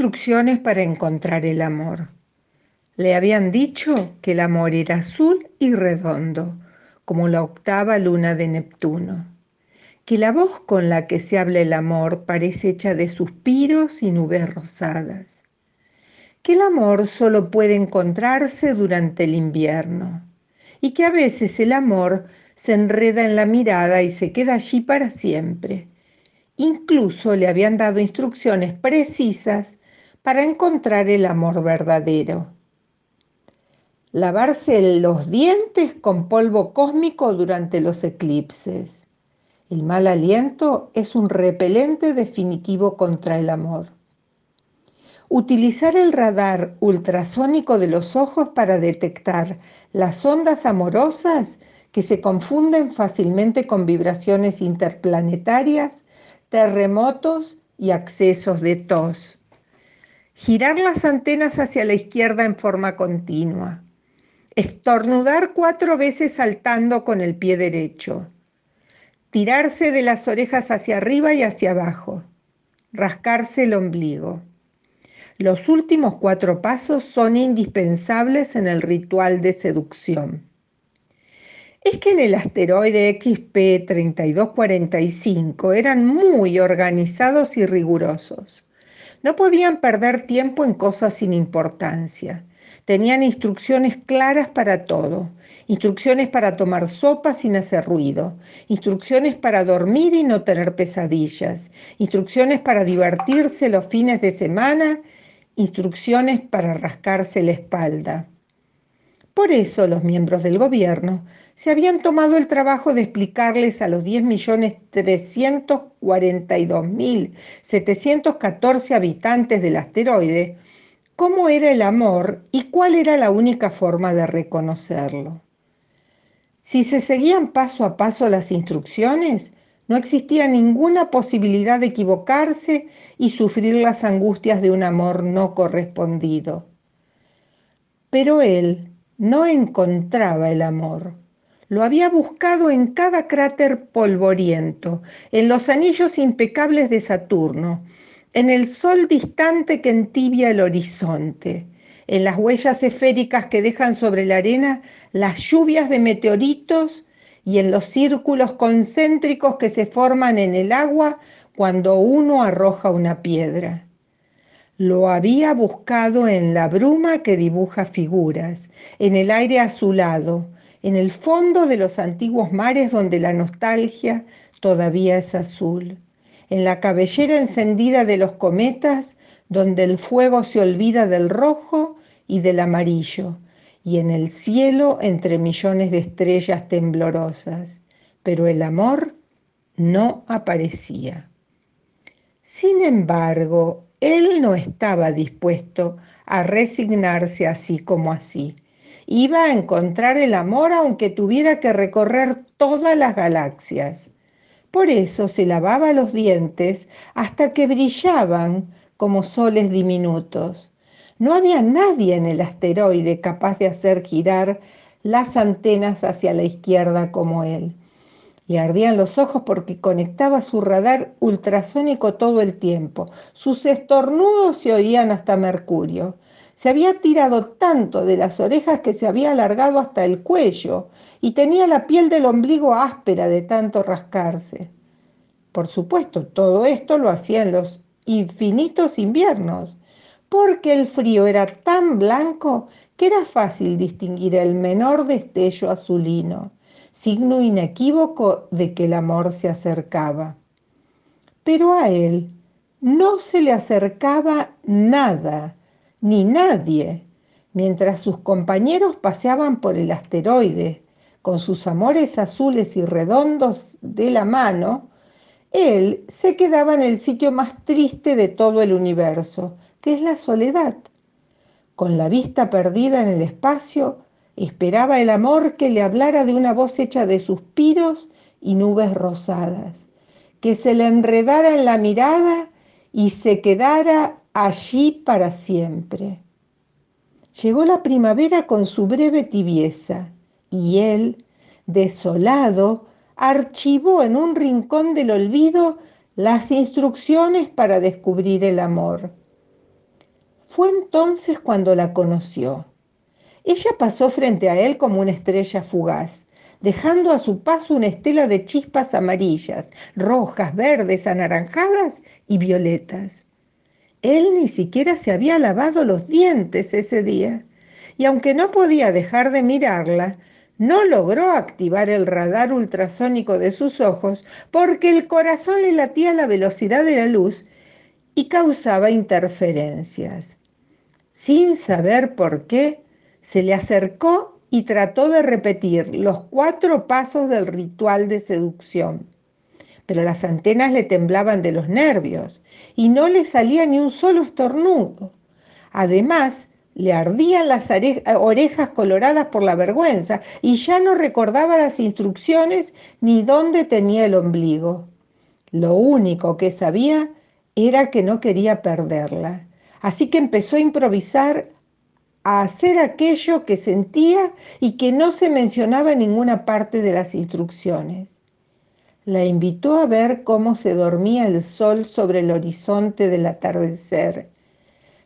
instrucciones para encontrar el amor. Le habían dicho que el amor era azul y redondo, como la octava luna de Neptuno, que la voz con la que se habla el amor parece hecha de suspiros y nubes rosadas, que el amor solo puede encontrarse durante el invierno y que a veces el amor se enreda en la mirada y se queda allí para siempre Incluso le habían dado instrucciones precisas para encontrar el amor verdadero. Lavarse los dientes con polvo cósmico durante los eclipses. El mal aliento es un repelente definitivo contra el amor. Utilizar el radar ultrasónico de los ojos para detectar las ondas amorosas que se confunden fácilmente con vibraciones interplanetarias terremotos y accesos de tos. Girar las antenas hacia la izquierda en forma continua. Estornudar cuatro veces saltando con el pie derecho. Tirarse de las orejas hacia arriba y hacia abajo. Rascarse el ombligo. Los últimos cuatro pasos son indispensables en el ritual de seducción es que en el asteroide XP 3245 eran muy organizados y rigurosos. No podían perder tiempo en cosas sin importancia. Tenían instrucciones claras para todo. Instrucciones para tomar sopa sin hacer ruido. Instrucciones para dormir y no tener pesadillas. Instrucciones para divertirse los fines de semana. Instrucciones para rascarse la espalda. Por eso los miembros del gobierno se habían tomado el trabajo de explicarles a los 10.342.714 habitantes del asteroide cómo era el amor y cuál era la única forma de reconocerlo. Si se seguían paso a paso las instrucciones, no existía ninguna posibilidad de equivocarse y sufrir las angustias de un amor no correspondido. Pero él, no encontraba el amor. Lo había buscado en cada cráter polvoriento, en los anillos impecables de Saturno, en el sol distante que entibia el horizonte, en las huellas esféricas que dejan sobre la arena las lluvias de meteoritos y en los círculos concéntricos que se forman en el agua cuando uno arroja una piedra. Lo había buscado en la bruma que dibuja figuras, en el aire azulado, en el fondo de los antiguos mares donde la nostalgia todavía es azul, en la cabellera encendida de los cometas donde el fuego se olvida del rojo y del amarillo, y en el cielo entre millones de estrellas temblorosas. Pero el amor no aparecía. Sin embargo, él no estaba dispuesto a resignarse así como así. Iba a encontrar el amor aunque tuviera que recorrer todas las galaxias. Por eso se lavaba los dientes hasta que brillaban como soles diminutos. No había nadie en el asteroide capaz de hacer girar las antenas hacia la izquierda como él. Le ardían los ojos porque conectaba su radar ultrasónico todo el tiempo. Sus estornudos se oían hasta Mercurio. Se había tirado tanto de las orejas que se había alargado hasta el cuello y tenía la piel del ombligo áspera de tanto rascarse. Por supuesto, todo esto lo hacía en los infinitos inviernos, porque el frío era tan blanco que era fácil distinguir el menor destello azulino signo inequívoco de que el amor se acercaba. Pero a él no se le acercaba nada, ni nadie, mientras sus compañeros paseaban por el asteroide con sus amores azules y redondos de la mano, él se quedaba en el sitio más triste de todo el universo, que es la soledad. Con la vista perdida en el espacio, Esperaba el amor que le hablara de una voz hecha de suspiros y nubes rosadas, que se le enredara en la mirada y se quedara allí para siempre. Llegó la primavera con su breve tibieza y él, desolado, archivó en un rincón del olvido las instrucciones para descubrir el amor. Fue entonces cuando la conoció. Ella pasó frente a él como una estrella fugaz, dejando a su paso una estela de chispas amarillas, rojas, verdes, anaranjadas y violetas. Él ni siquiera se había lavado los dientes ese día, y aunque no podía dejar de mirarla, no logró activar el radar ultrasónico de sus ojos porque el corazón le latía a la velocidad de la luz y causaba interferencias. Sin saber por qué, se le acercó y trató de repetir los cuatro pasos del ritual de seducción. Pero las antenas le temblaban de los nervios y no le salía ni un solo estornudo. Además, le ardían las orejas coloradas por la vergüenza y ya no recordaba las instrucciones ni dónde tenía el ombligo. Lo único que sabía era que no quería perderla. Así que empezó a improvisar a hacer aquello que sentía y que no se mencionaba en ninguna parte de las instrucciones. La invitó a ver cómo se dormía el sol sobre el horizonte del atardecer.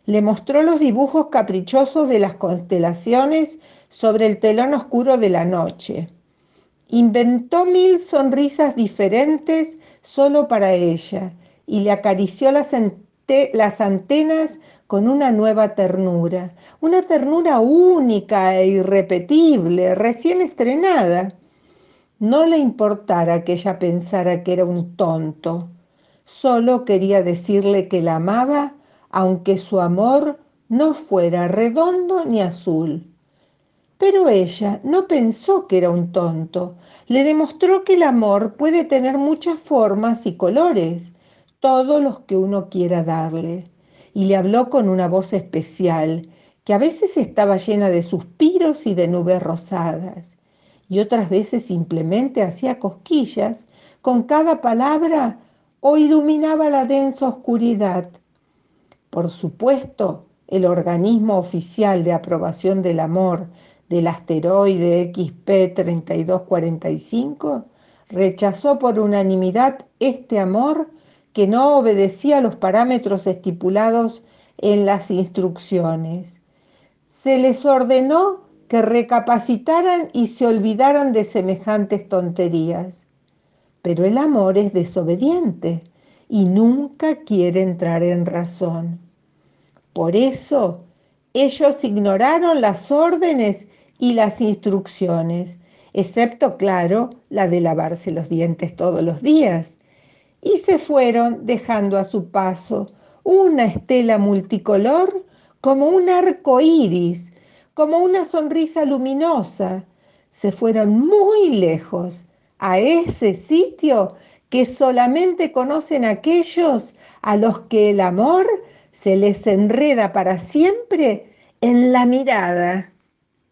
Le mostró los dibujos caprichosos de las constelaciones sobre el telón oscuro de la noche. Inventó mil sonrisas diferentes solo para ella y le acarició las, las antenas con una nueva ternura, una ternura única e irrepetible, recién estrenada. No le importara que ella pensara que era un tonto, solo quería decirle que la amaba, aunque su amor no fuera redondo ni azul. Pero ella no pensó que era un tonto, le demostró que el amor puede tener muchas formas y colores, todos los que uno quiera darle. Y le habló con una voz especial, que a veces estaba llena de suspiros y de nubes rosadas, y otras veces simplemente hacía cosquillas con cada palabra o iluminaba la densa oscuridad. Por supuesto, el organismo oficial de aprobación del amor del asteroide XP 3245 rechazó por unanimidad este amor que no obedecía los parámetros estipulados en las instrucciones. Se les ordenó que recapacitaran y se olvidaran de semejantes tonterías. Pero el amor es desobediente y nunca quiere entrar en razón. Por eso ellos ignoraron las órdenes y las instrucciones, excepto, claro, la de lavarse los dientes todos los días y se fueron dejando a su paso una estela multicolor como un arco iris, como una sonrisa luminosa. Se fueron muy lejos a ese sitio que solamente conocen aquellos a los que el amor se les enreda para siempre en la mirada.